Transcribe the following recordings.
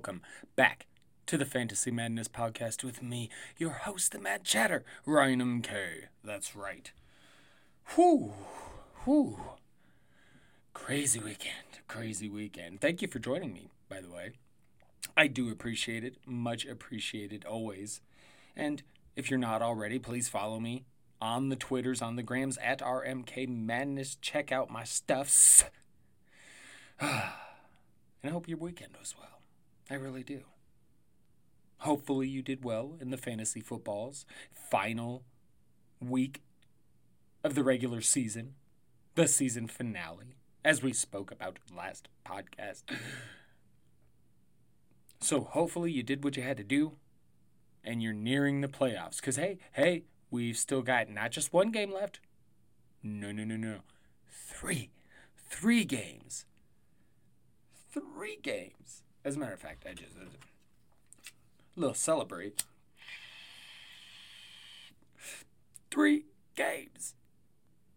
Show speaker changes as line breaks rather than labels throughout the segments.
welcome back to the Fantasy Madness podcast with me, your host, the Mad Chatter, Ryan MK. That's right. Whew, whew. Crazy weekend, crazy weekend. Thank you for joining me, by the way. I do appreciate it, much appreciated always. And if you're not already, please follow me on the Twitters, on the Grams at RMK Madness. Check out my stuffs. And I hope your weekend was well. I really do. Hopefully, you did well in the fantasy football's final week of the regular season, the season finale, as we spoke about last podcast. So, hopefully, you did what you had to do and you're nearing the playoffs. Because, hey, hey, we've still got not just one game left. No, no, no, no. Three. Three games three games. As a matter of fact, I just a little celebrate. Three games.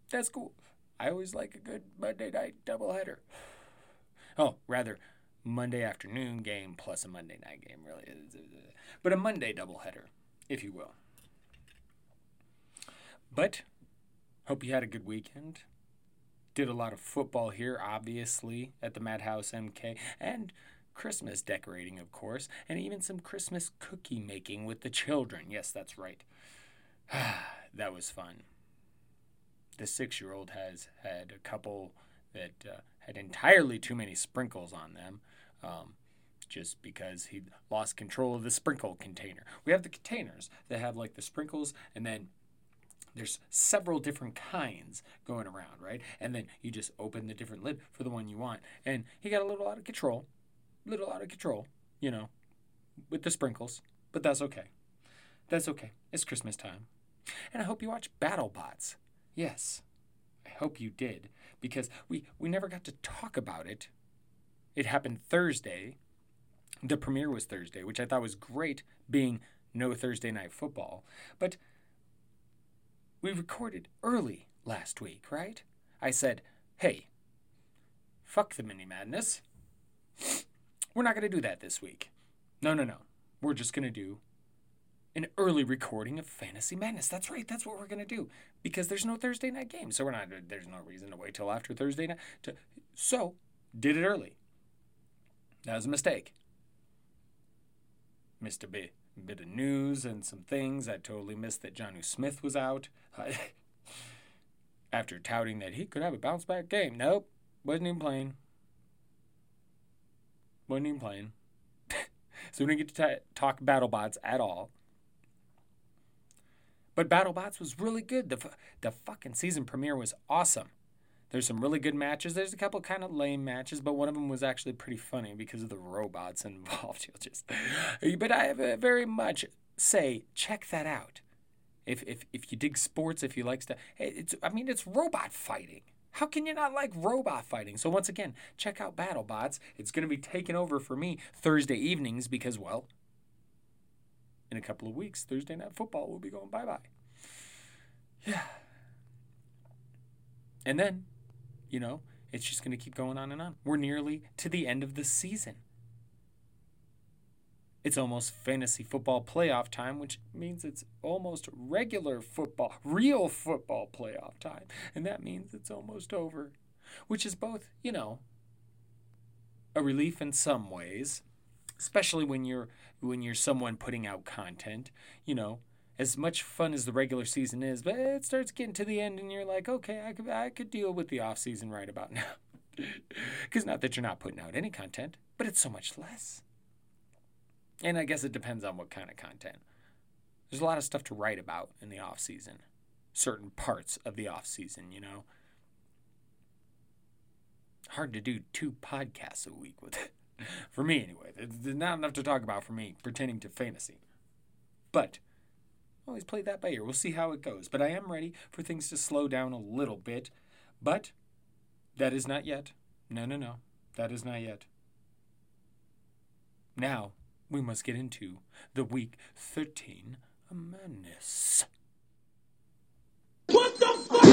That's cool. I always like a good Monday night doubleheader. Oh, rather, Monday afternoon game plus a Monday night game, really. But a Monday doubleheader, if you will. But, hope you had a good weekend did a lot of football here, obviously, at the Madhouse MK, and Christmas decorating, of course, and even some Christmas cookie making with the children. Yes, that's right. that was fun. The six year old has had a couple that uh, had entirely too many sprinkles on them. Um, just because he lost control of the sprinkle container. We have the containers that have like the sprinkles and then there's several different kinds going around, right? And then you just open the different lid for the one you want. And he got a little out of control, little out of control, you know, with the sprinkles, but that's okay. That's okay. It's Christmas time. And I hope you watch BattleBots. Yes, I hope you did because we, we never got to talk about it. It happened Thursday. The premiere was Thursday, which I thought was great, being no Thursday night football. But we recorded early last week, right? I said, hey, fuck the mini madness. We're not going to do that this week. No, no, no. We're just going to do an early recording of Fantasy Madness. That's right. That's what we're going to do because there's no Thursday night game. So we're not there's no reason to wait till after Thursday night to So, did it early. That was a mistake. Missed a bit bit of news and some things. I totally missed that Jonnu Smith was out. After touting that he could have a bounce back game. Nope. Wasn't even playing. Wasn't even playing. so we didn't get to t- talk BattleBots at all. But BattleBots was really good. The, f- the fucking season premiere was awesome. There's some really good matches. There's a couple kind of lame matches, but one of them was actually pretty funny because of the robots involved. You'll just, but I very much say check that out. If if if you dig sports, if you like stuff, it's I mean it's robot fighting. How can you not like robot fighting? So once again, check out BattleBots. It's going to be taking over for me Thursday evenings because well, in a couple of weeks, Thursday night football will be going bye bye. Yeah. And then you know, it's just going to keep going on and on. We're nearly to the end of the season. It's almost fantasy football playoff time, which means it's almost regular football, real football playoff time. And that means it's almost over, which is both, you know, a relief in some ways, especially when you're when you're someone putting out content, you know, as much fun as the regular season is, but it starts getting to the end and you're like, okay, I could I could deal with the off season right about now. Cuz not that you're not putting out any content, but it's so much less. And I guess it depends on what kind of content. There's a lot of stuff to write about in the off season. Certain parts of the off season, you know. Hard to do two podcasts a week with it. for me anyway. There's not enough to talk about for me pertaining to fantasy. But always play that by ear. We'll see how it goes. But I am ready for things to slow down a little bit. But that is not yet. No, no, no. That is not yet. Now we must get into the week 13 madness. What the fuck?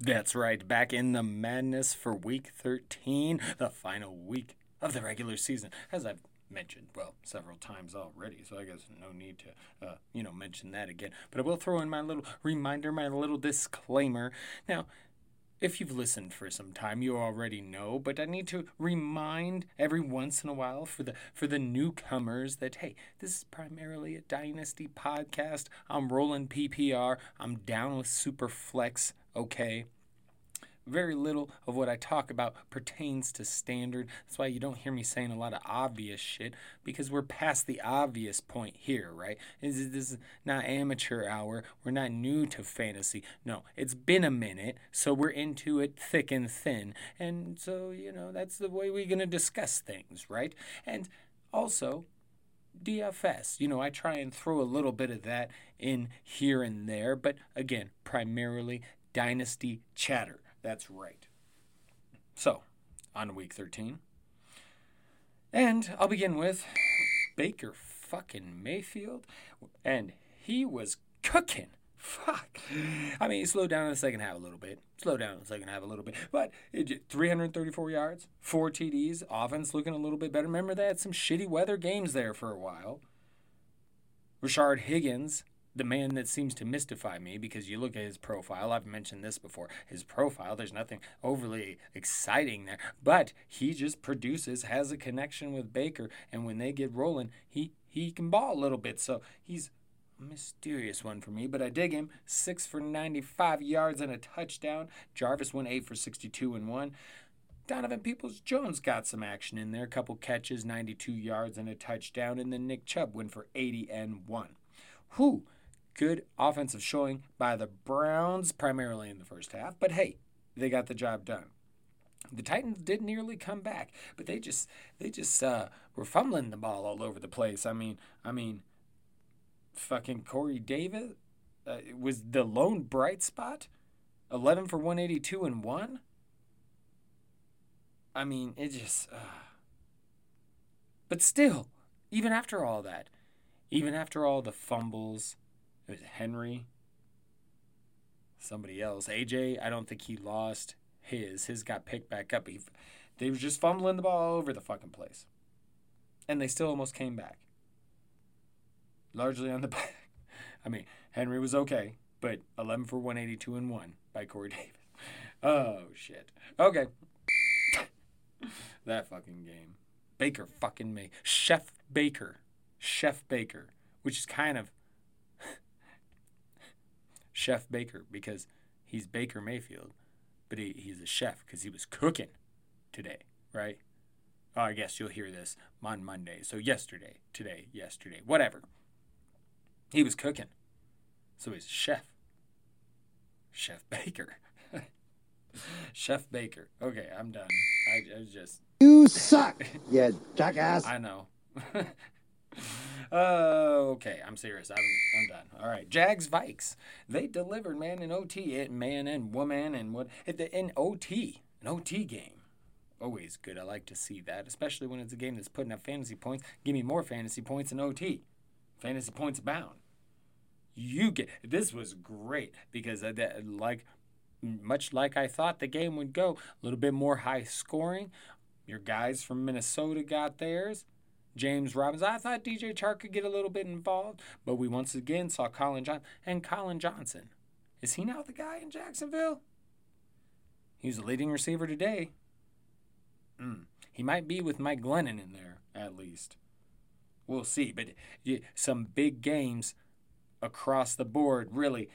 That's right, back in the madness for week 13, the final week of the regular season. As I've mentioned, well, several times already, so I guess no need to, uh, you know, mention that again. But I will throw in my little reminder, my little disclaimer. Now, if you've listened for some time, you already know, but I need to remind every once in a while for the for the newcomers that hey, this is primarily a dynasty podcast. I'm rolling PPR. I'm down with Superflex, okay? Very little of what I talk about pertains to standard. That's why you don't hear me saying a lot of obvious shit because we're past the obvious point here, right? This is, not amateur hour. We're not new to fantasy. No, it's been a minute, so we're into it thick and thin. And so, you know, that's the way we're going to discuss things, right? And also, DFS. You know, I try and throw a little bit of that in here and there, but again, primarily dynasty chatter. That's right. So, on week 13. And I'll begin with Baker fucking Mayfield. And he was cooking. Fuck. I mean, he slowed down in the second half a little bit. Slowed down in the second half a little bit. But 334 yards, four TDs, offense looking a little bit better. Remember, they had some shitty weather games there for a while. Rashard Higgins the man that seems to mystify me because you look at his profile. I've mentioned this before. His profile, there's nothing overly exciting there, but he just produces, has a connection with Baker, and when they get rolling, he he can ball a little bit. So he's a mysterious one for me, but I dig him. Six for 95 yards and a touchdown. Jarvis went eight for 62 and one. Donovan Peoples Jones got some action in there, a couple catches, 92 yards and a touchdown, and then Nick Chubb went for 80 and one. Who? Good offensive showing by the Browns, primarily in the first half. But hey, they got the job done. The Titans did nearly come back, but they just they just uh, were fumbling the ball all over the place. I mean, I mean, fucking Corey Davis uh, was the lone bright spot. Eleven for one eighty two and one. I mean, it just. Uh... But still, even after all that, even after all the fumbles, it was Henry, somebody else. AJ, I don't think he lost his. His got picked back up. He, they were just fumbling the ball all over the fucking place. And they still almost came back. Largely on the back. I mean, Henry was okay, but 11 for 182 and 1 by Corey Davis. Oh, shit. Okay. that fucking game. Baker fucking me. Chef Baker. Chef Baker, which is kind of Chef Baker because he's Baker Mayfield, but he, he's a chef because he was cooking today, right? Oh, I guess you'll hear this on Monday. So yesterday, today, yesterday, whatever. He was cooking. So he's chef. Chef Baker. chef Baker. Okay, I'm done. I, I just.
You suck, you jackass.
I know. Uh, okay, I'm serious. I'm, I'm done. All right, Jags Vikes. They delivered, man, in OT, It man and woman and what in the OT, an OT game. Always good. I like to see that, especially when it's a game that's putting up fantasy points. Give me more fantasy points in OT. Fantasy points abound. You get this was great because I, like much like I thought the game would go, a little bit more high scoring. Your guys from Minnesota got theirs. James Robinson. I thought DJ Chark could get a little bit involved, but we once again saw Collin Johnson. And Collin Johnson, is he now the guy in Jacksonville? He's the leading receiver today. Mm. He might be with Mike Glennon in there, at least. We'll see. But some big games across the board, really.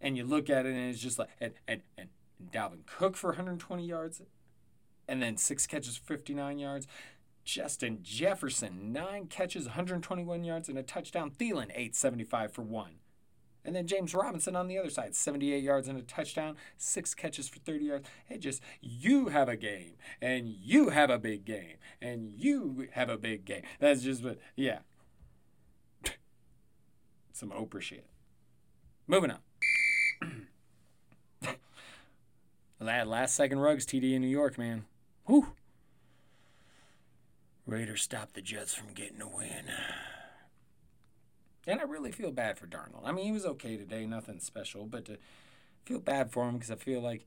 And you look at it and it's just like, and, and, and Dalvin Cook for 120 yards, and then six catches, 59 yards. Justin Jefferson, nine catches, 121 yards, and a touchdown. Thielen, 875 for one. And then James Robinson on the other side, 78 yards and a touchdown, six catches for 30 yards. It just, you have a game, and you have a big game, and you have a big game. That's just what, yeah. Some Oprah shit. Moving on. that Last second Ruggs TD in New York, man. Whew. Raiders stopped the Jets from getting a win. And I really feel bad for Darnold. I mean, he was okay today, nothing special, but to feel bad for him because I feel like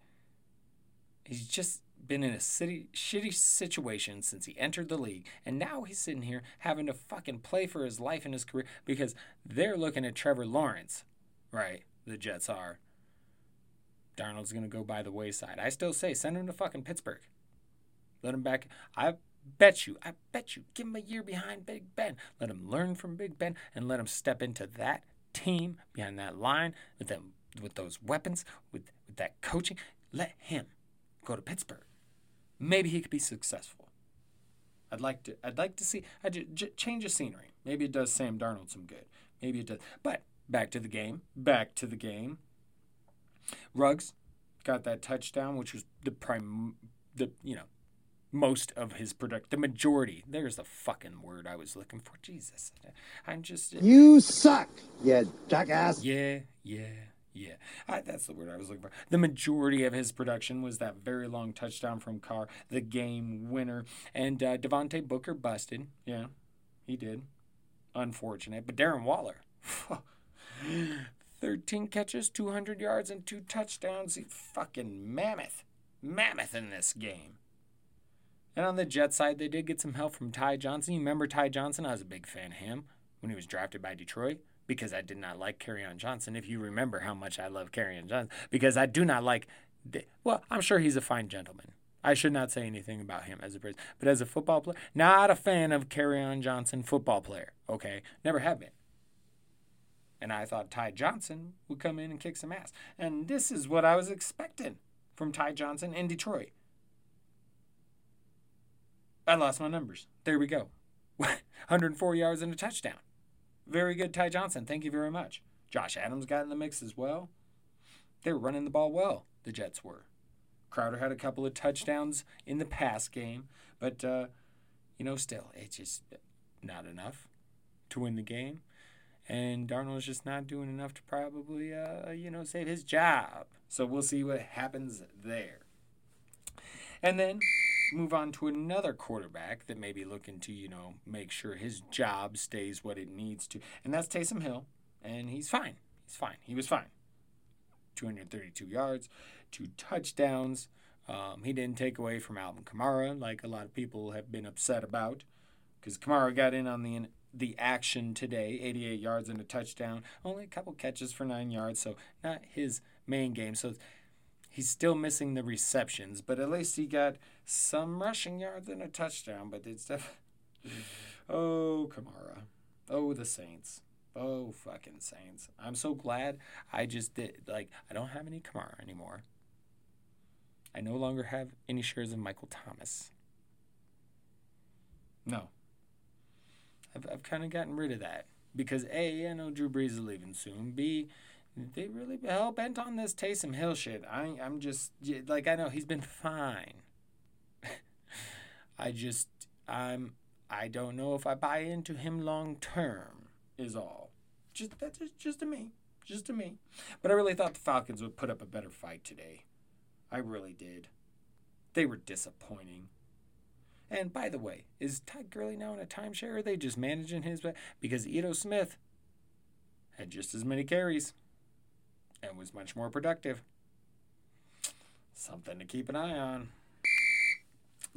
He's just been in a city, shitty situation since he entered the league, and now he's sitting here having to fucking play for his life and his career because they're looking at Trevor Lawrence, right? The Jets are. Darnold's gonna go by the wayside. I still say send him to fucking Pittsburgh. Let him back. I bet you, I bet you, give him a year behind Big Ben. Let him learn from Big Ben and let him step into that team behind that line with them with those weapons, with, with that coaching. Let him go to Pittsburgh maybe he could be successful. I'd like to. I'd like to see. I j- change of scenery. Maybe it does Sam Darnold some good. Maybe it does. But back to the game. Back to the game. Ruggs got that touchdown, which was the prime. The you know most of his product, the majority. There's the fucking word I was looking for. Jesus, I'm just.
You suck, yeah jackass.
Yeah, yeah, yeah, I, that's the word I was looking for. The majority of his production was that very long touchdown from Carr, the game winner. And uh, Devontae Booker busted. Yeah, he did. Unfortunate. But Darren Waller, 13 catches, 200 yards, and two touchdowns. He fucking mammoth. Mammoth in this game. And on the Jet side, they did get some help from Ty Johnson. You remember Ty Johnson? I was a big fan of him when he was drafted by Detroit because I did not like Kerryon Johnson. If you remember how much I love Kerryon Johnson, because I do not like, well, I'm sure he's a fine gentleman. I should not say anything about him as a person, but as a football player, not a fan of Kerryon Johnson, football player. Okay, never have been. And I thought Ty Johnson would come in and kick some ass, and this is what I was expecting from Ty Johnson in Detroit. I lost my numbers. There we go. 104 yards and a touchdown. Very good, Ty Johnson. Thank you very much. Josh Adams got in the mix as well. They were running the ball well, the Jets were. Crowder had a couple of touchdowns in the pass game, but, uh, you know, still, it's just not enough to win the game. And Darnold's just not doing enough to probably, uh, you know, save his job. So we'll see what happens there. And then move on to another quarterback that may be looking to, you know, make sure his job stays what it needs to. And that's Taysom Hill. And he's fine. He's fine. He was fine. 232 yards, two touchdowns. Um, he didn't take away from Alvin Kamara, like a lot of people have been upset about, because Kamara got in on the the action today, 88 yards and a touchdown, only a couple catches for nine yards, so not his main game. So He's still missing the receptions, but at least he got some rushing yards and a touchdown. But it's def- oh Kamara, oh the Saints, oh fucking Saints. I'm so glad I just did. Like I don't have any Kamara anymore. I no longer have any shares of Michael Thomas. No. I've, I've kind of gotten rid of that because A, I know Drew Brees is leaving soon. B, they really hell bent on this Taysom Hill shit. I I'm just like I know he's been fine. I just I'm I don't know if I buy into him long term is all. Just that's just, to me. Just to me. But I really thought the Falcons would put up a better fight today. I really did. They were disappointing. And by the way, is Todd Gurley now in a timeshare? Or are they just managing his? Because Ito Smith had just as many carries and was much more productive. Something to keep an eye on.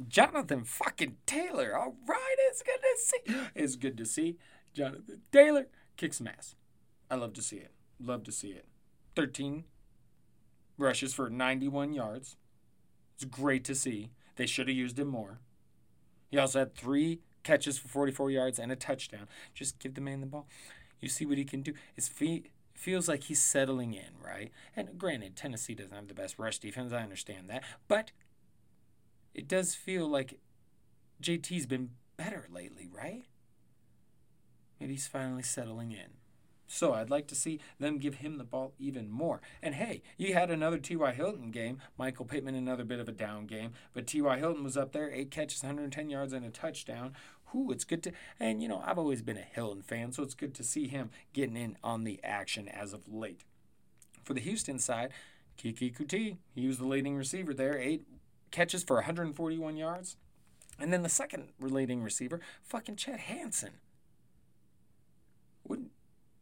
Jonathan fucking Taylor. All right, it's good to see. It's good to see Jonathan Taylor kick some ass. I love to see it. Love to see it. 13 rushes for 91 yards. It's great to see. They should have used him more. He also had three catches for 44 yards and a touchdown. Just give the man the ball. You see what he can do. His feet feels like he's settling in, right? And granted, Tennessee doesn't have the best rush defense. I understand that. But it does feel like JT's been better lately, right? Maybe he's finally settling in. So I'd like to see them give him the ball even more. And hey, you had another T.Y. Hilton game. Michael Pittman, another bit of a down game. But T.Y. Hilton was up there, eight catches, 110 yards, and a touchdown. Whoo, it's good to, and you know, I've always been a Hilton fan, so it's good to see him getting in on the action as of late. For the Houston side, Keke Coutee, he was the leading receiver there, eight catches for 141 yards. And then the second leading receiver, fucking Chad Hansen. Wouldn't,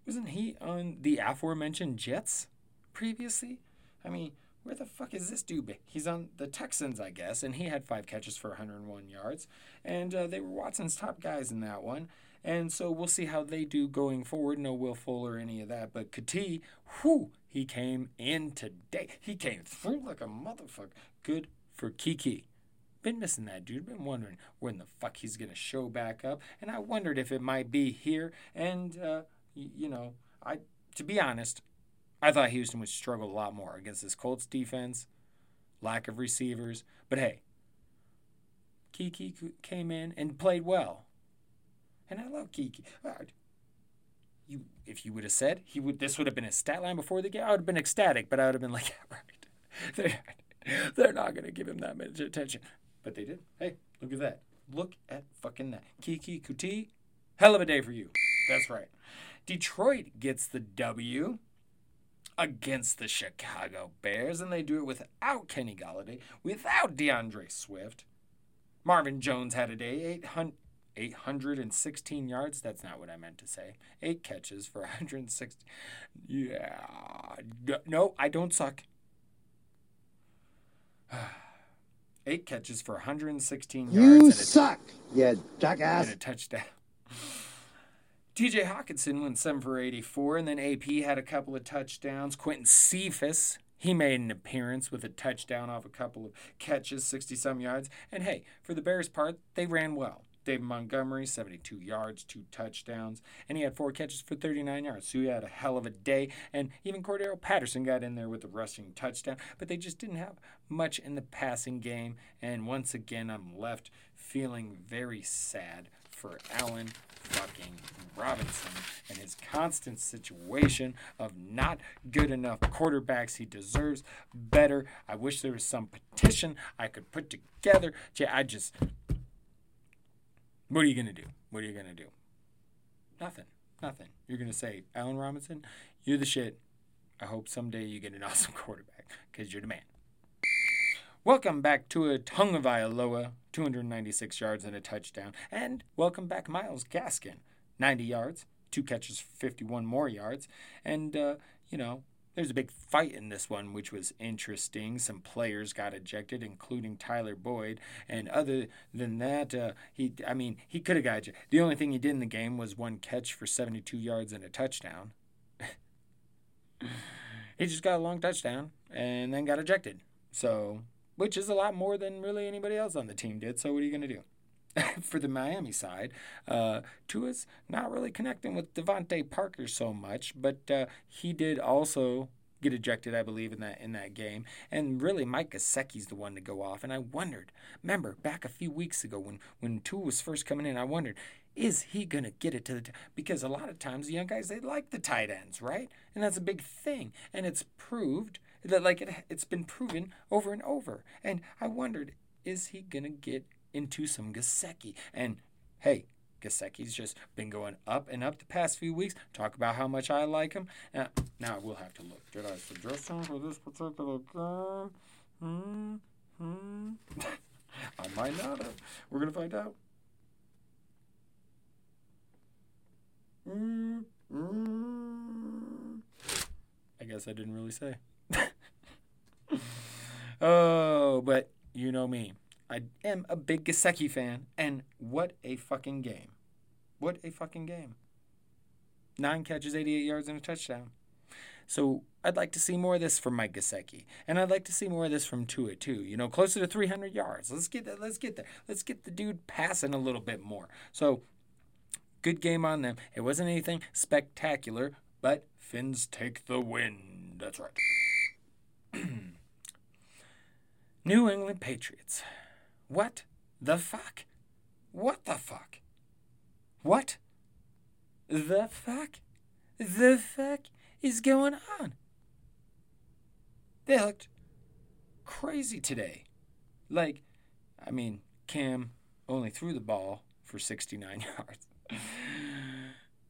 wasn't he on the aforementioned Jets previously? I mean, where the fuck is this dude? He's on the Texans, I guess, and he had five catches for 101 yards. And uh, they were Watson's top guys in that one. And so we'll see how they do going forward. No Will Fuller or any of that. But Coutee, whew, he came in today. He came through like a motherfucker. Good for Keke. Been missing that dude. Been wondering when the fuck he's gonna show back up, and I wondered if it might be here. And uh, y- you know, I to be honest, I thought Houston would struggle a lot more against this Colts defense, lack of receivers. But hey, Keke came in and played well, and I love Keke. Uh, you, if you would have said he would, this would have been his stat line before the game. I would have been ecstatic, but I would have been like, right, they're, they're not gonna give him that much attention. But they did. Hey, look at that. Look at fucking that. Keke Coutee, hell of a day for you. That's right. Detroit gets the W against the Chicago Bears, and they do it without Kenny Golladay, without D'Andre Swift. Marvin Jones had a day, 816 yards. That's not what I meant to say. Eight catches for 160. Yeah. No, I don't suck. Eight catches for 116 yards.
You
and a-
suck, you
and
jackass.
a touchdown. TJ Hockenson went 7 for 84, and then AP had a couple of touchdowns. Quintez Cephus, he made an appearance with a touchdown off a couple of catches, 60 some yards. And hey, for the Bears' part, they ran well. Dave Montgomery, 72 yards, two touchdowns, and he had four catches for 39 yards. So he had a hell of a day. And even Cordarrelle Patterson got in there with a rushing touchdown, but they just didn't have much in the passing game. And once again, I'm left feeling very sad for Allen fucking Robinson and his constant situation of not good enough quarterbacks. He deserves better. I wish there was some petition I could put together. I just. What are you going to do? What are you going to do? Nothing. Nothing. You're going to say, Allen Robinson, you're the shit. I hope someday you get an awesome quarterback because you're the man. Welcome back Tua Tagovailoa, 296 yards and a touchdown. And welcome back, Myles Gaskin, 90 yards, two catches, 51 more yards. And, uh, you know, there's a big fight in this one, which was interesting. Some players got ejected, including Tyler Boyd. And other than that, uh, he, I mean, he could have got you. The only thing he did in the game was one catch for 72 yards and a touchdown. he just got a long touchdown and then got ejected. So, which is a lot more than really anybody else on the team did. So, what are you going to do? For the Miami side, uh, Tua's not really connecting with DeVante Parker so much, but uh, he did also get ejected, I believe, in that in that game. And really, Mike Gesicki's the one to go off. And I wondered, remember back a few weeks ago when when Tua was first coming in, I wondered, is he gonna get it to the? T-? Because a lot of times the young guys they like the tight ends, right? And that's a big thing, and it's proved that like it it's been proven over and over. And I wondered, is he gonna get into some Gesicki? And hey. Gesicki's just been going up and up the past few weeks. Talk about how much I like him. Uh, now I will have to look. Did I suggest him for this particular game? Hmm. Hmm. I might not have. We're gonna find out. Mm, mm. I guess I didn't really say. oh, but you know me. I am a big Gesicki fan, and what a fucking game. What a fucking game. Nine catches, 88 yards, and a touchdown. So I'd like to see more of this from Mike Gesicki, and I'd like to see more of this from Tua too. You know, closer to 300 yards. Let's get that. Let's get there. Let's get the dude passing a little bit more. So good game on them. It wasn't anything spectacular, but Finns take the win. That's right. New England Patriots. What the fuck? What the fuck? What the fuck? The fuck is going on? They looked crazy today. Like, I mean, Cam only threw the ball for 69 yards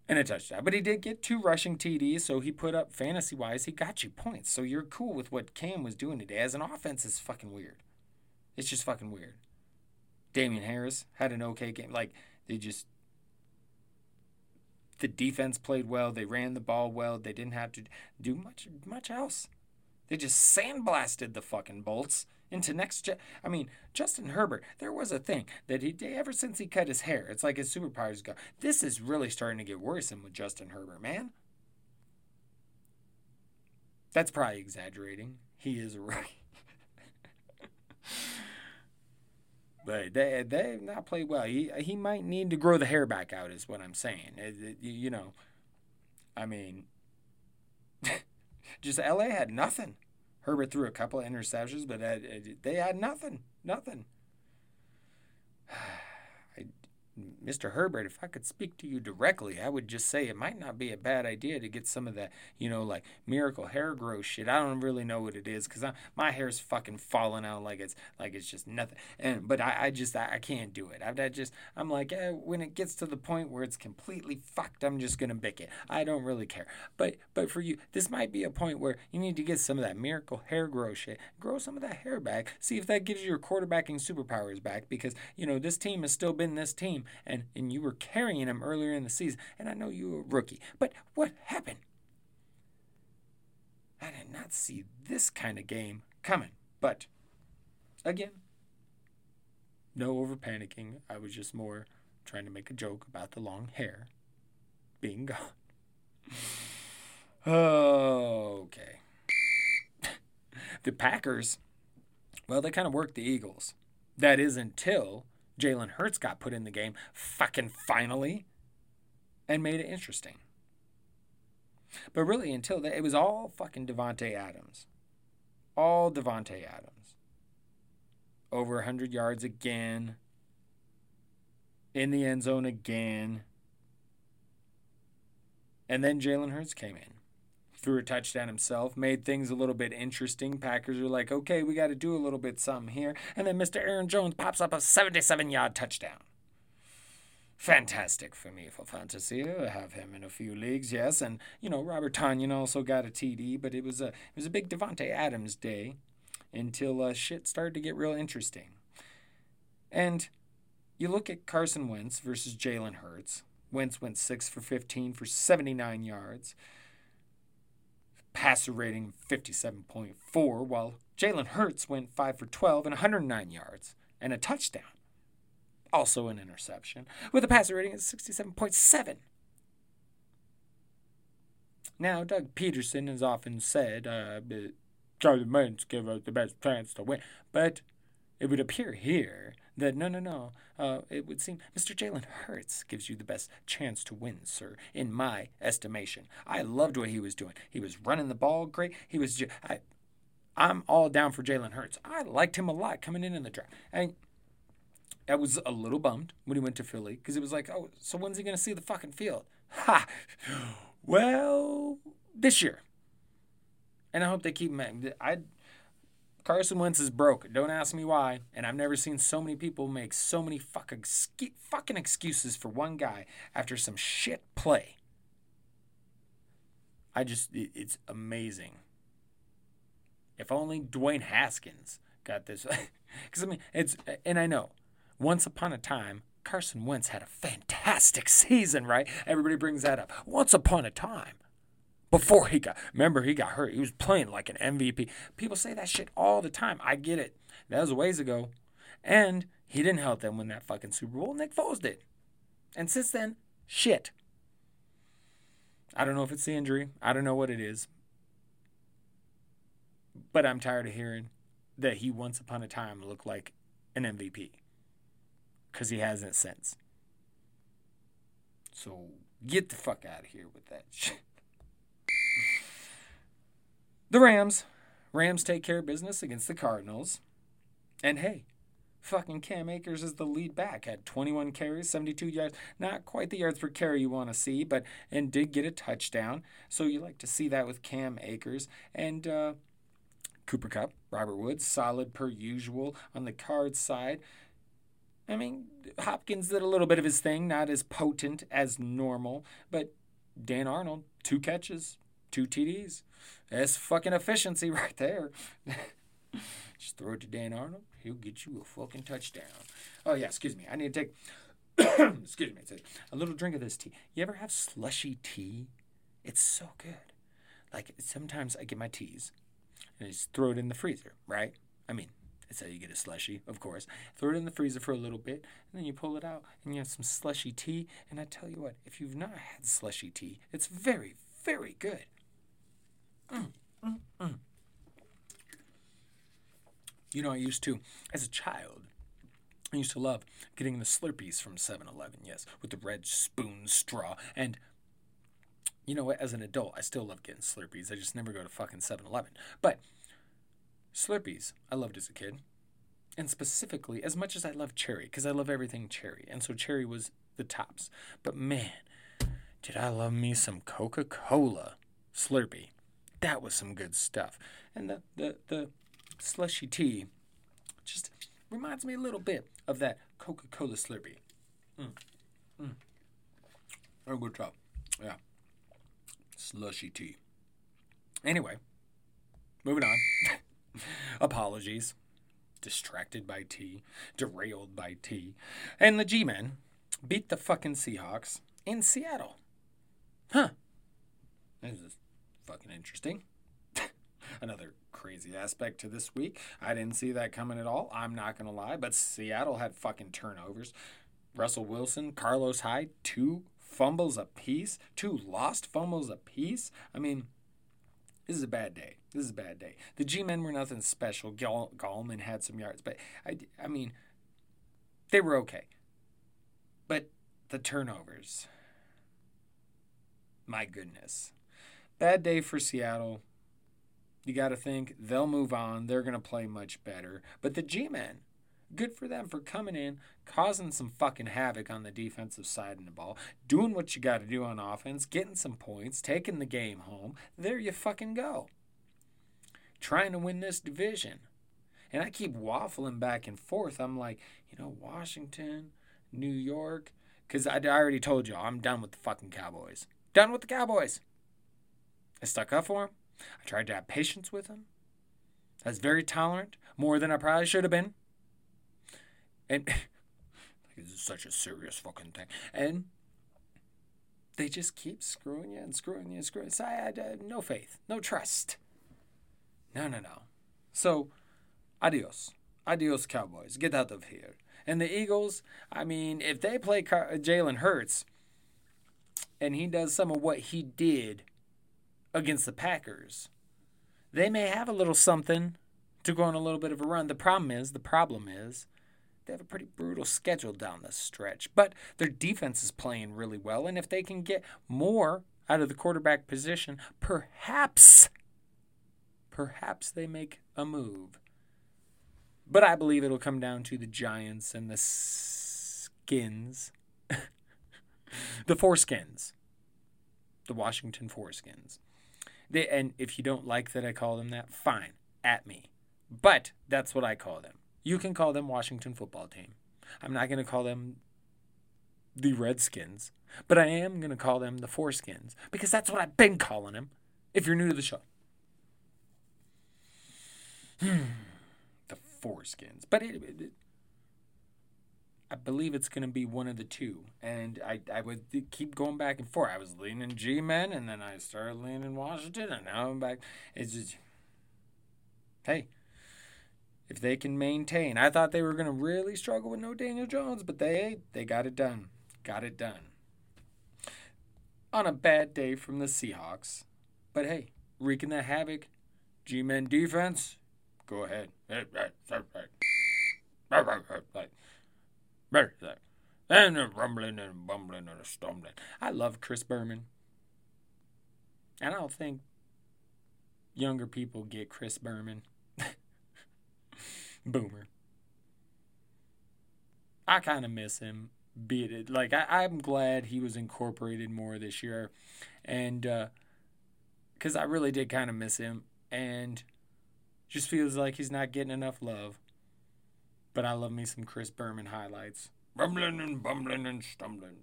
and a touchdown. But he did get two rushing TDs, so he put up fantasy wise, he got you points. So you're cool with what Cam was doing today. As an offense, is fucking weird. It's just fucking weird. Damien Harris had an okay game. Like they just the defense played well. They ran the ball well. They didn't have to do much much else. They just sandblasted the fucking bolts into next gen. I mean, Justin Herbert, there was a thing that he ever since he cut his hair, it's like his superpowers go. This is really starting to get worrisome with Justin Herbert, man. That's probably exaggerating. He is right. but they they have not played well. He he might need to grow the hair back out, is what I'm saying. It, it, you know, I mean, just LA had nothing. Herbert threw a couple of interceptions, but uh, they had nothing, nothing. Mr. Herbert, if I could speak to you directly, I would just say it might not be a bad idea to get some of that, you know, like miracle hair growth shit. I don't really know what it is because my hair's fucking falling out like it's like it's just nothing. And but I, I just I, I can't do it. I, I just I'm like eh, when it gets to the point where it's completely fucked, I'm just gonna bick it. I don't really care. But but for you, this might be a point where you need to get some of that miracle hair growth shit. Grow some of that hair back. See if that gives you your quarterbacking superpowers back because you know this team has still been this team and, and you were carrying him earlier in the season. And I know you were a rookie. But what happened? I did not see this kind of game coming. But again, no over panicking. I was just more trying to make a joke about the long hair being gone. okay. the Packers, well, they kind of worked the Eagles. That is until Jalen Hurts got put in the game fucking finally and made it interesting. But really, until that, it was all fucking Davante Adams. All Davante Adams. Over 100 yards again. In the end zone again. And then Jalen Hurts came in threw a touchdown himself, made things a little bit interesting. Packers are like, okay, we got to do a little bit something here. And then Mr. Aaron Jones pops up a 77 yard touchdown. Fantastic for me for fantasy. I have him in a few leagues, yes. And, you know, Robert Tonyan also got a TD, but it was a, it was a big Davante Adams day until uh, shit started to get real interesting. And you look at Carson Wentz versus Jalen Hurts. Wentz went 6 for 15 for 79 yards passer rating 57.4, while Jalen Hurts went 5 for 12 and 109 yards and a touchdown. Also an interception, with a passer rating of 67.7. Now, Doug Pederson has often said, uh, Charlie Wentz give us the best chance to win, but it would appear here that no, no, no. Uh, it would seem Mr. Jalen Hurts gives you the best chance to win, sir, in my estimation. I loved what he was doing. He was running the ball great. He was. Ju- I, I'm all down for Jalen Hurts. I liked him a lot coming in in the draft. And I was a little bummed when he went to Philly because it was like, oh, so when's he going to see the fucking field? Ha! Well, this year. And I hope they keep him. I Carson Wentz is broke. Don't ask me why. And I've never seen so many people make so many fucking fucking excuses for one guy after some shit play. I just, it's amazing. If only Dwayne Haskins got this. Because, I mean, it's, and I know, once upon a time, Carson Wentz had a fantastic season, right? Everybody brings that up. Once upon a time before he got remember he got hurt. He was playing like an mvp people say that shit all the time. I get it. That was ways ago. And he didn't help them win that fucking super bowl. Nick foles did. And since then shit. I don't know if it's the injury. I don't know what it is. But i'm tired of hearing that he once upon a time looked like an mvp because he hasn't since. So get the fuck out of here with that shit the Rams. Rams take care of business against the Cardinals. And hey, fucking Cam Akers is the lead back. Had 21 carries, 72 yards. Not quite the yards per carry you want to see, but and did get a touchdown. So you like to see that with Cam Akers. And uh, Cooper Kupp, Robert Woods, solid per usual on the card side. I mean, Hopkins did a little bit of his thing, not as potent as normal, but Dan Arnold, two catches, two TDs. That's fucking efficiency right there. Just throw it to Dan Arnold. He'll get you a fucking touchdown. Oh, yeah, excuse me. I need to take, excuse me, a little drink of this tea. You ever have slushy tea? It's so good. Like, sometimes I get my teas, and you just throw it in the freezer, right? I mean, that's how you get a slushy, of course. Throw it in the freezer for a little bit, and then you pull it out, and you have some slushy tea. And I tell you what, if you've not had slushy tea, it's very, very good. You know, I used to, as a child, I used to love getting the Slurpees from 7 Eleven, yes, with the red spoon straw. And you know what? As an adult, I still love getting Slurpees. I just never go to fucking 7 Eleven. But Slurpees, I loved as a kid. And specifically, as much as I love cherry, because I love everything cherry. And so cherry was the tops. But man, did I love me some Coca Cola Slurpee. That was some good stuff. And the, the, the slushy tea just reminds me a little bit of that Coca Cola Slurpee. Mm. Mm. Very good job. Yeah. Slushy tea. Anyway, moving on. Apologies. Distracted by tea, derailed by tea. And the G Men beat the fucking Seahawks in Seattle. Huh. This is fucking interesting. Another crazy aspect to this week. I didn't see that coming at all. I'm not going to lie, but Seattle had fucking turnovers. Russell Wilson, Carlos Hyde, two fumbles apiece, two lost fumbles apiece. I mean, this is a bad day. This is a bad day. The G men were nothing special. Gall- Gallman had some yards, but I, I mean, they were okay. But the turnovers, my goodness. Bad day for Seattle. You got to think they'll move on. They're going to play much better. But the G men, good for them for coming in, causing some fucking havoc on the defensive side of the ball, doing what you got to do on offense, getting some points, taking the game home. There you fucking go. Trying to win this division. And I keep waffling back and forth. I'm like, you know, Washington, New York. Because I already told you, I'm done with the fucking Cowboys. Done with the Cowboys. I stuck up for him. I tried to have patience with him. I was very tolerant, more than I probably should have been. And this is such a serious fucking thing. And they just keep screwing you and screwing you and screwing. So I had uh, no faith, no trust. No, no, no. So, adios. Adios, Cowboys. Get out of here. And the Eagles, I mean, if they play Car- Jalen Hurts and he does some of what he did against the Packers, they may have a little something to go on a little bit of a run. The problem is, the problem is, they have a pretty brutal schedule down the stretch, but their defense is playing really well. And if they can get more out of the quarterback position, perhaps, perhaps they make a move. But I believe it'll come down to the Giants and the Skins. the Foreskins. The Washington Foreskins. They, and if you don't like that I call them that, fine, at me. But that's what I call them. You can call them Washington football team. I'm not going to call them the Redskins, but I am going to call them the Foreskins because that's what I've been calling them if you're new to the show. Hmm, the Foreskins. But it, it, I believe it's going to be one of the two. And I, I would keep going back and forth. I was leaning G Men, and then I started leaning Washington, and now I'm back. It's just, hey, if they can maintain, I thought they were going to really struggle with no Daniel Jones, but they they got it done. Got it done. On a bad day from the Seahawks. But hey, wreaking the havoc, G Men defense, go ahead. And a rumbling and a bumbling and a stumbling. I love Chris Berman. And I don't think younger people get Chris Berman. Boomer. I kind of miss him. Be it like I, I'm glad he was incorporated more this year, and because uh, I really did kind of miss him, and just feels like he's not getting enough love. But I love me some Chris Berman highlights. Rumbling and bumbling and stumbling.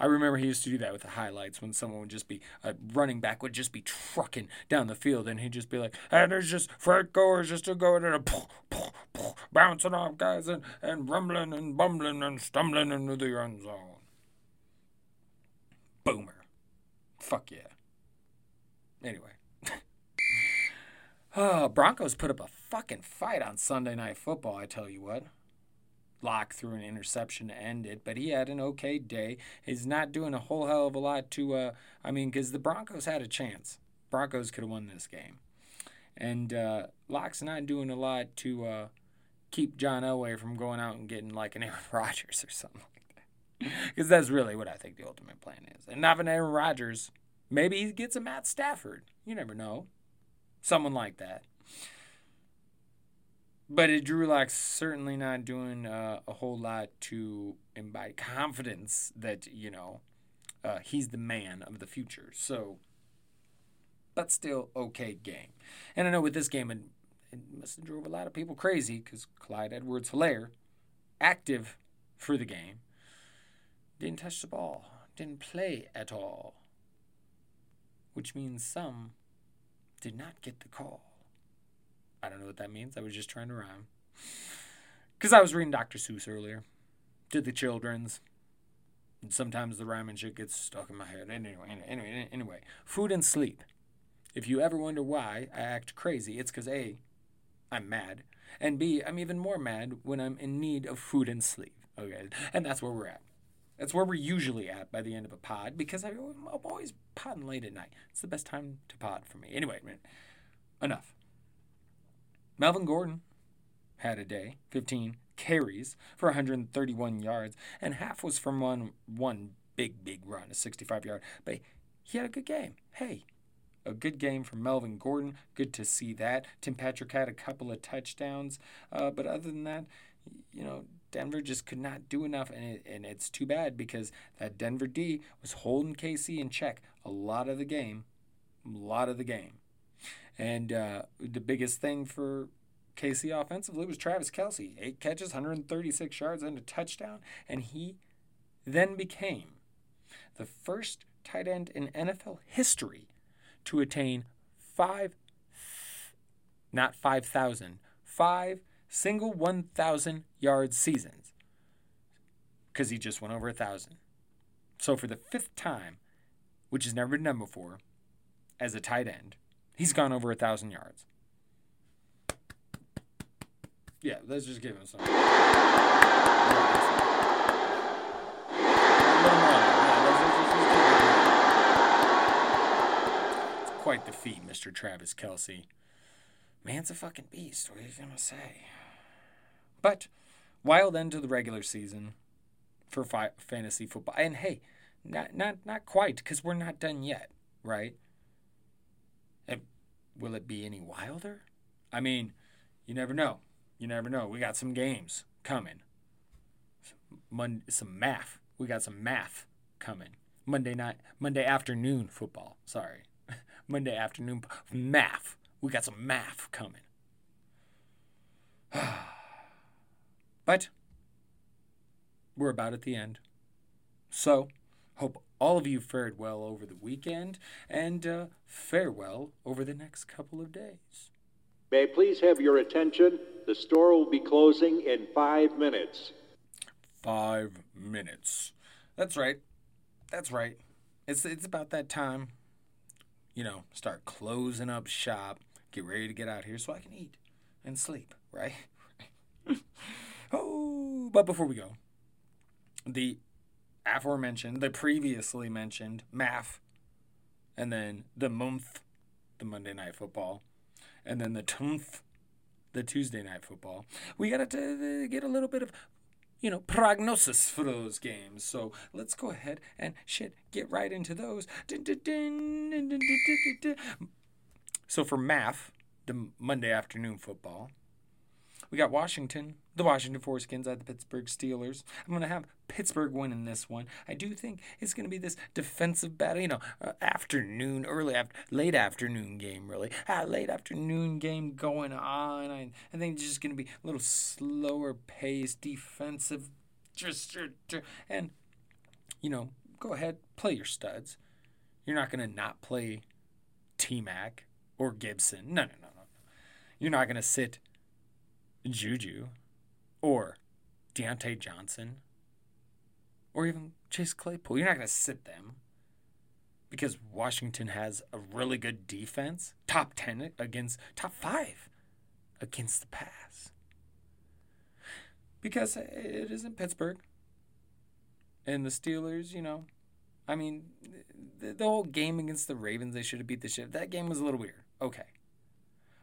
I remember he used to do that with the highlights when someone would just be a running back would just be trucking down the field and he'd just be like, and there's just Frank Gore's just going and a bouncing off guys and, and rumbling and bumbling and stumbling into the end zone. Boomer. Fuck yeah. Anyway. Oh, Broncos put up a fucking fight on Sunday Night Football, I tell you what. Lock threw an interception to end it, but he had an okay day. He's not doing a whole hell of a lot to, uh, I mean, because the Broncos had a chance. Broncos could have won this game. And uh, Lock's not doing a lot to uh, keep John Elway from going out and getting like an Aaron Rodgers or something like that. Because that's really what I think the ultimate plan is. And not an Aaron Rodgers. Maybe he gets a Matt Stafford. You never know. Someone like that. But it, Drew Lock's certainly not doing uh, a whole lot to imbibe confidence that, you know, uh, he's the man of the future. So, but still okay game. And I know with this game, it, it must have drove a lot of people crazy because Clyde Edwards Helaire, active for the game, didn't touch the ball, didn't play at all. Which means some did not get the call. I don't know what that means. I was just trying to rhyme. Because I was reading Dr. Seuss earlier. Did the children's. And sometimes the rhyming shit gets stuck in my head. Anyway, anyway, anyway. Food and sleep. If you ever wonder why I act crazy, it's because A, I'm mad. And B, I'm even more mad when I'm in need of food and sleep. Okay. And that's where we're at. That's where we're usually at by the end of a pod because I'm always podding late at night. It's the best time to pod for me. Anyway, enough. Melvin Gordon had a day, 15 carries for 131 yards, and half was from one one big big run, a 65 yard. But he had a good game. Hey, a good game from Melvin Gordon. Good to see that. Tim Patrick had a couple of touchdowns, uh, but other than that, you know, Denver just could not do enough, and it, and it's too bad because that Denver D was holding KC in check a lot of the game, a lot of the game. And uh, the biggest thing for KC offensively was Travis Kelce. Eight catches, 136 yards, and a touchdown. And he then became the first tight end in NFL history to attain five, not 5,000, five single 1,000 yard seasons because he just went over a 1,000. So for the fifth time, which has never been done before, as a tight end, He's gone over a thousand yards. Yeah, let's just give him some. It's quite the feat, Mr. Travis Kelce. Man's a fucking beast. What are you gonna say? But wild end to the regular season for fi- fantasy football, and hey, not not not quite because we're not done yet, right? Will it be any wilder? I mean, you never know. You never know. We got some games coming. Monday, some math. We got some math coming. Monday night, Monday afternoon football. Sorry, Monday afternoon math. We got some math coming. but we're about at the end. So, hope all of you fared well over the weekend, and uh, farewell over the next couple of days.
May I please have your attention? The store will be closing in five minutes.
Five minutes. That's right. That's right. It's it's about that time. You know, start closing up shop, get ready to get out here so I can eat and sleep, right? oh, but before we go, the aforementioned, the previously mentioned math, and then the month, the Monday night football, and then the tenth, the Tuesday night football. We got to get a little bit of, you know, prognosis for those games. So let's go ahead and shit, get right into those. So for math, the Monday afternoon football, we got Washington, the Washington Foreskins at the Pittsburgh Steelers. I'm going to have Pittsburgh winning this one. I do think it's going to be this defensive battle, you know, uh, afternoon, early, after, late afternoon game, really. Ah, late afternoon game going on. I, I think it's just going to be a little slower pace, defensive, just, and, you know, go ahead, play your studs. You're not going to not play T Mac or Gibson. No, no, no, no. You're not going to sit Juju or Diontae Johnson or even Chase Claypool. You're not going to sit them. because Washington has a really good defense, top 10 against top 5 against the pass. Because it isn't Pittsburgh. And the Steelers, you know, I mean, the, the whole game against the Ravens, they should have beat the shit. That game was a little weird. Okay.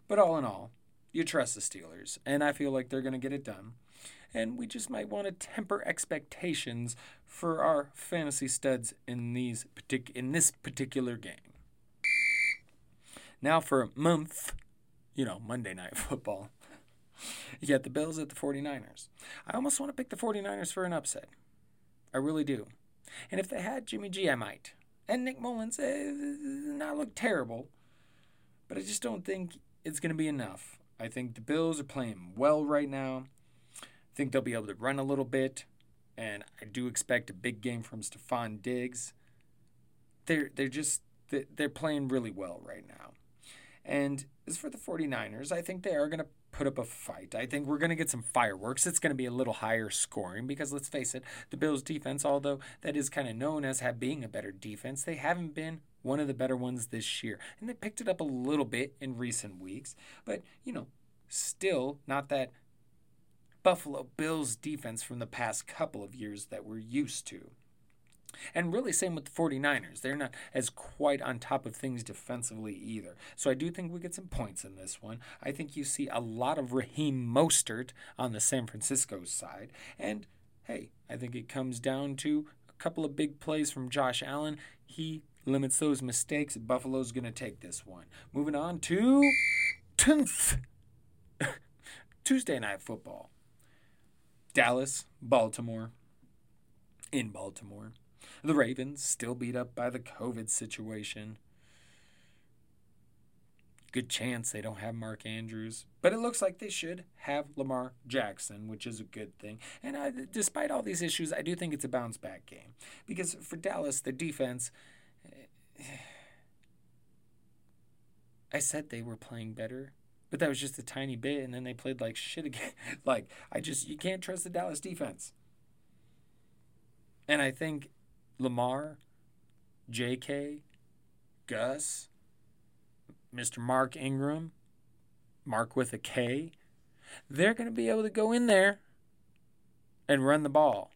But all in all, you trust the Steelers, and I feel like they're going to get it done. And we just might want to temper expectations for our fantasy studs in these partic- in this particular game. Now for a month, you know, Monday night football. You got the Bills at the 49ers. I almost want to pick the 49ers for an upset. I really do. And if they had Jimmy G, I might. And Nick Mullens, eh, not look terrible. But I just don't think it's going to be enough. I think the Bills are playing well right now. I think they'll be able to run a little bit. And I do expect a big game from Stefon Diggs. They're, they're just they're playing really well right now. And as for the 49ers, I think they are going to put up a fight. I think we're going to get some fireworks. It's going to be a little higher scoring because let's face it, the Bills defense, although that is kind of known as being a better defense, they haven't been one of the better ones this year. And they picked it up a little bit in recent weeks, but you know, still not that Buffalo Bills defense from the past couple of years that we're used to. And really, same with the 49ers. They're not as quite on top of things defensively either. So I do think we get some points in this one. I think you see a lot of Raheem Mostert on the San Francisco side. And hey, I think it comes down to a couple of big plays from Josh Allen. He limits those mistakes. Buffalo's going to take this one. Moving on to 10th Tuesday Night Football. Dallas, Baltimore. In Baltimore. The Ravens still beat up by the COVID situation. Good chance they don't have Mark Andrews, but it looks like they should have Lamar Jackson, which is a good thing. And I, despite all these issues, I do think it's a bounce back game because for Dallas, the defense. I said they were playing better, but that was just a tiny bit, and then they played like shit again. like I just you can't trust the Dallas defense. And I think Lamar, J.K., Gus, Mr. Mark Ingram, Mark with a K, they're going to be able to go in there and run the ball.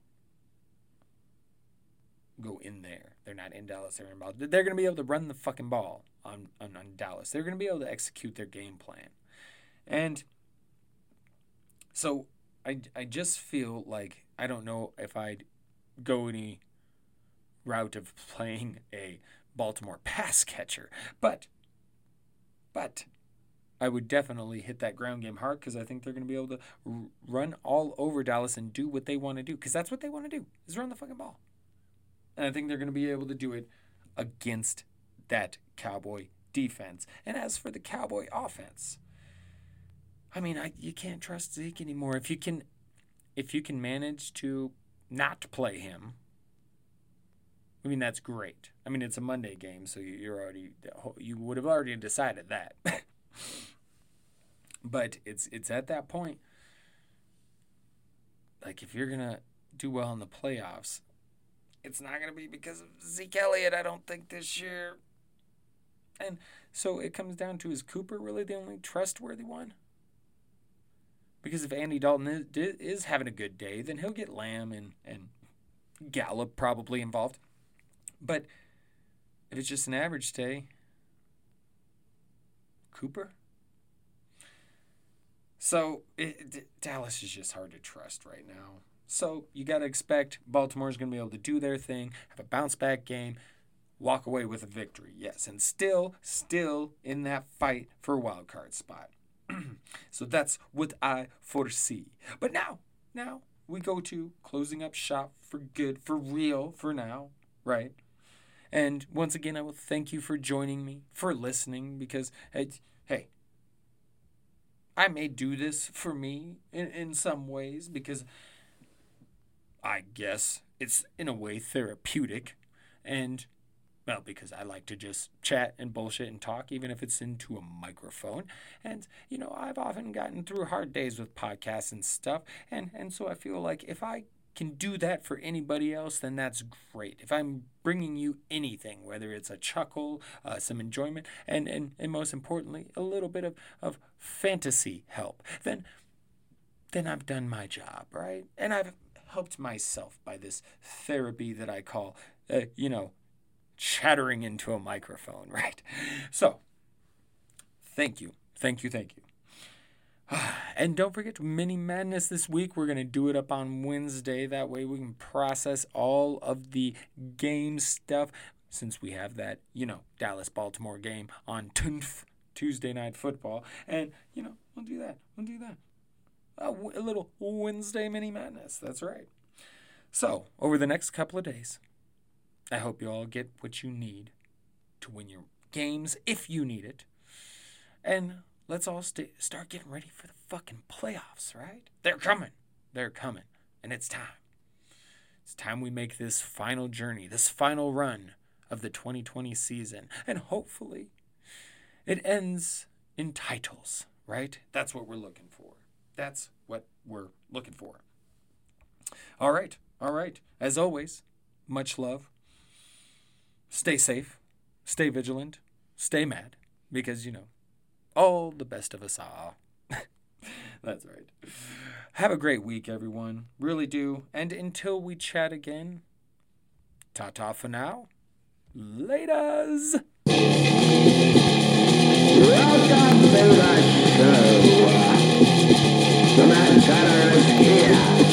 Go in there. They're not in Dallas. They're in ball. They're going to be able to run the fucking ball on, on, on Dallas. They're going to be able to execute their game plan. And so I, I just feel like I don't know if I'd go any route of playing a Baltimore pass catcher. But, but, I would definitely hit that ground game hard because I think they're going to be able to r- run all over Dallas and do what they want to do because that's what they want to do is run the fucking ball. And I think they're going to be able to do it against that Cowboy defense. And as for the Cowboy offense, I mean, I, you can't trust Zeke anymore. If you can, if you can manage to not play him I mean, that's great. I mean, it's a Monday game, so you're already you would have already decided that. but it's it's at that point. Like if you're gonna do well in the playoffs, it's not gonna be because of Zeke Elliott. I don't think this year. And so it comes down to is Cooper really the only trustworthy one? Because if Andy Dalton is, is having a good day, then he'll get Lamb and and Gallup probably involved. But if it's just an average day, Cooper. So it, Dallas is just hard to trust right now. So you got to expect Baltimore's going to be able to do their thing, have a bounce back game, walk away with a victory. Yes, and still, still in that fight for a wild card spot. so that's what I foresee. But now, now we go to closing up shop for good, for real, for now, right? And once again, I will thank you for joining me, for listening, because, hey, I may do this for me in, in some ways because I guess it's in a way therapeutic. And, well, because I like to just chat and bullshit and talk, even if it's into a microphone. And, you know, I've often gotten through hard days with podcasts and stuff. And, and so I feel like if I can do that for anybody else, then that's great. If I'm bringing you anything, whether it's a chuckle, uh, some enjoyment, and, and, and most importantly, a little bit of, of fantasy help, then then I've done my job, right? And I've helped myself by this therapy that I call, uh, you know, chattering into a microphone, right? So, thank you, thank you, thank you. And don't forget Mini Madness this week. We're going to do it up on Wednesday. That way we can process all of the game stuff since we have that, you know, Dallas Baltimore game on Tuesday Night Football. And, you know, we'll do that. We'll do that. A, little Wednesday Mini Madness. That's right. So, over the next couple of days, I hope you all get what you need to win your games if you need it. And let's all st- start getting ready for the fucking playoffs, right? They're coming. They're coming. And it's time. It's time we make this final journey, this final run of the 2020 season. And hopefully it ends in titles, right? That's what we're looking for. That's what we're looking for. All right. All right. As always, much love. Stay safe. Stay vigilant. Stay mad. Because, you know, all the best of us are. That's right. Have a great week, everyone. Really do. And until we chat again, ta ta for now. Laters.
That is here.